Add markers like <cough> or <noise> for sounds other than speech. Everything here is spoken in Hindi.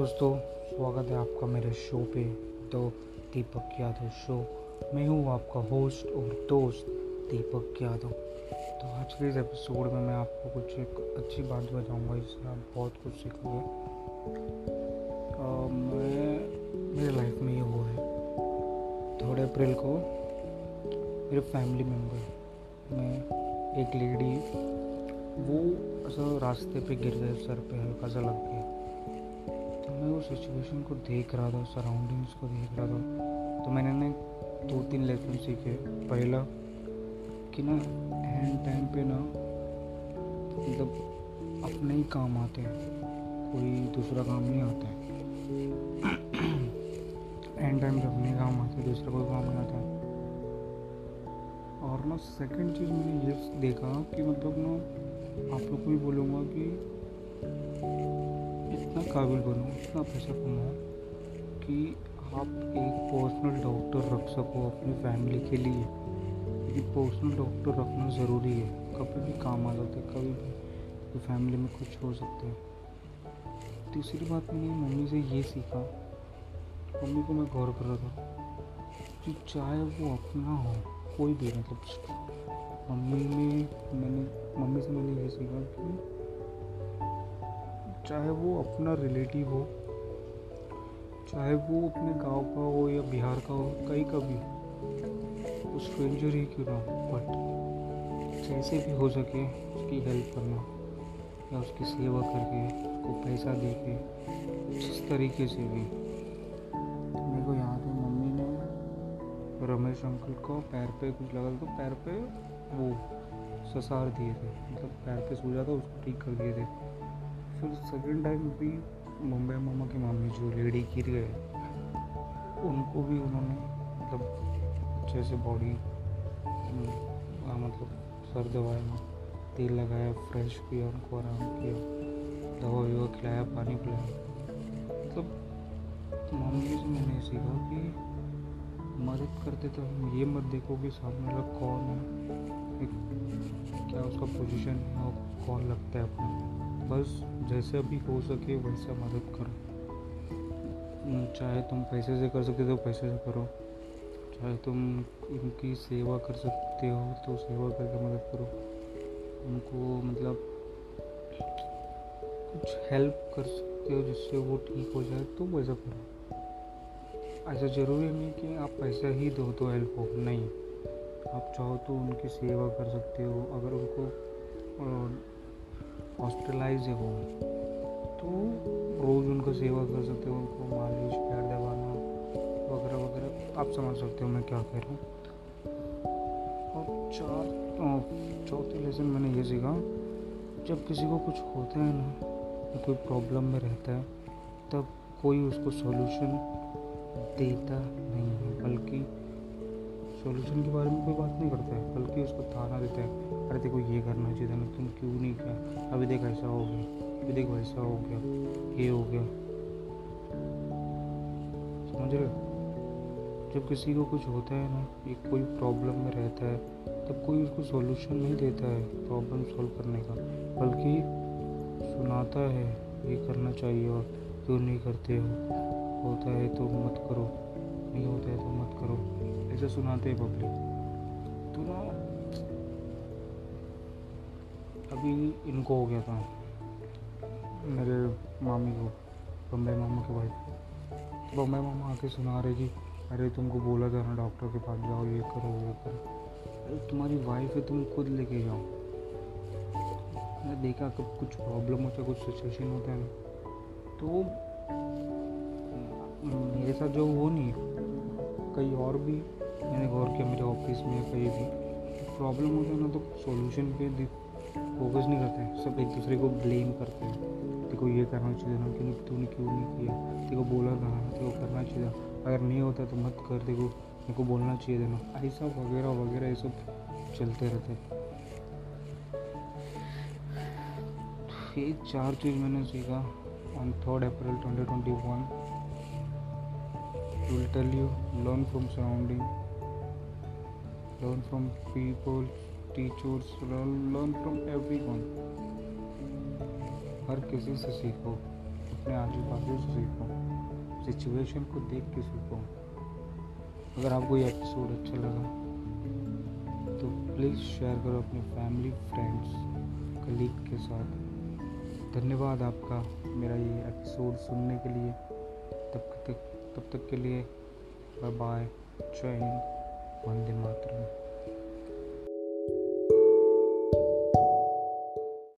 दोस्तों, स्वागत है आपका मेरे शो पे तो दीपक यादव शो मैं हूँ आपका होस्ट और दोस्त दीपक यादव तो आज के इस एपिसोड में मैं आपको कुछ एक अच्छी बात बताऊँगा इससे आप बहुत कुछ सीखोगे। मैं, मेरे लाइफ में ये हुआ है। थोड़े अप्रैल को मेरे फैमिली मेंबर में एक लेडी वो ऐसा रास्ते पे गिर गए, सर पे हल्का सा लग गया। मैं उस सिचुएशन को देख रहा था सराउंडिंग्स को देख रहा था। तो मैंने ना दो तीन लेसन सीखे। पहला, कि ना एंड टाइम पे ना मतलब अपने ही काम आते हैं, कोई दूसरा काम नहीं आता है। <clears throat> एंड टाइम पे अपने काम आते हैं, दूसरा कोई काम नहीं आता है। और ना सेकंड चीज़ मैंने ये देखा कि मतलब ना, आप लोग को भी बोलूँगा कि इतना काबिल बनो, इतना पैसा कमाओ कि आप एक पर्सनल डॉक्टर रख सको अपनी फैमिली के लिए। क्योंकि पर्सनल डॉक्टर रखना ज़रूरी है। कभी भी काम आ जाते कभी भी तो फैमिली में कुछ हो सकता है। तीसरी बात मैंने मम्मी से ये सीखा। मम्मी को मैं गौर कर रहा था कि चाहे वो अपना हो, कोई भी मतलब मम्मी ने, मैंने, मम्मी से मैंने ये सीखा कि चाहे वो अपना रिलेटिव हो, चाहे वो अपने गाँव का हो या बिहार का हो, कहीं का भी वो स्ट्रेंजर ही क्यों ना हो? बट जैसे भी हो सके उसकी हेल्प करना या उसकी सेवा करके, उसको पैसा दे के जिस तरीके से भी। तो मेरे को याद है मम्मी ने रमेश अंकल को पैर पे कुछ लगा तो पैर पे वो ससार दिए थे। मतलब पैर पे सूझा था, उसको ठीक कर दिए थे। फिर सेकेंड टाइम भी मुंबई मामा की मामी जो लेडी गिर गए उनको भी उन्होंने मतलब अच्छे से बॉडी मतलब सर दबाया, तेल लगाया फ्रेश किया, उनको आराम किया दवा ववा खिलाया, पानी पिलाया। मतलब मम्मी से मैंने सीखा कि मदद करते तो हम ये मत देखो कि सामने वाला कौन है क्या उसका पोजीशन है और कौन लगता है अपना। बस जैसे अभी हो सके वैसा मदद करो। चाहे तुम पैसे से कर सकते हो तो पैसे से करो। चाहे तुम उनकी सेवा कर सकते हो तो सेवा करके मदद करो। उनको मतलब कुछ हेल्प कर सकते हो जिससे वो ठीक हो जाए तो वैसा करो। ऐसा ज़रूरी नहीं कि आप पैसा ही दो तो हेल्प हो, नहीं। आप चाहो तो उनकी सेवा कर सकते हो, अगर उनको हॉस्पिटलाइज है वो। तो रोज़ उनको सेवा कर सकते हो, उनको मालिश, पैर दबाना वगैरह वगैरह। आप समझ सकते हो मैं क्या कह रहा हूँ। और चार चौथी लेसन मैंने ये सीखा, जब किसी को कुछ होता है ना, कोई प्रॉब्लम में रहता है, तब कोई उसको सॉल्यूशन देता नहीं है, बल्कि सॉल्यूशन के बारे में कोई बात नहीं करता है, बल्कि उसको ताना देता है। अरे देखो ये करना चाहिए था तुम क्यों नहीं किया? अभी देख ऐसा हो गया, अभी देख वैसा हो गया, ये हो गया। समझ रहे जब किसी को कुछ होता है ना एक कोई प्रॉब्लम में रहता है, तब कोई उसको सॉल्यूशन नहीं देता है प्रॉब्लम सॉल्व करने का, बल्कि सुनाता है, ये करना चाहिए और क्यों नहीं करते हो? होता है तो मत करो, नहीं होता है तो मत करो। ऐसे सुनाते पब्लिक तो ना, अभी इनको हो गया था, मेरे मामी को, बम्बई मामा के भाई बम्बई मामा आके सुना रहे कि, अरे, तुमको बोला था ना डॉक्टर के पास जाओ, ये करो ये करो। अरे, तुम्हारी वाइफ है, तुम खुद लेके जाओ। मैंने देखा, कब कुछ प्रॉब्लम होता है, कुछ सिचुएशन होता है ना। तो मेरे साथ जो वो नहीं कई और भी मैंने गौर किया, मेरे ऑफ़िस में कहीं भी। प्रॉब्लम होता है ना तो सॉल्यूशन पे फोकस नहीं करते हैं। सब एक दूसरे को ब्लेम करते हैं। देखो, ये करना चाहिए ना कि तूने क्यों नहीं किया? देखो, बोला था देखो, करना चाहिए अगर नहीं होता तो मत कर, देखो, मेरे को बोलना चाहिए था ना। ऐसा वगैरह वगैरह, ये सब चलते रहते ये चार चीज़ मैंने सीखा। On third April twenty twenty one will tell you learn from surrounding learn from people teachers learn from everyone हर किसी से सीखो, अपने आजू बाजू से सीखो सिचुएशन को देख के सीखो। अगर आपको ये एपिसोड अच्छा लगा तो प्लीज़ शेयर करो अपने फैमिली फ्रेंड्स कलीग के साथ। धन्यवाद आपका मेरा ये एपिसोड सुनने के लिए। तब तक तब तक के लिए बाय बाय जय हिंद। वंदे मातरम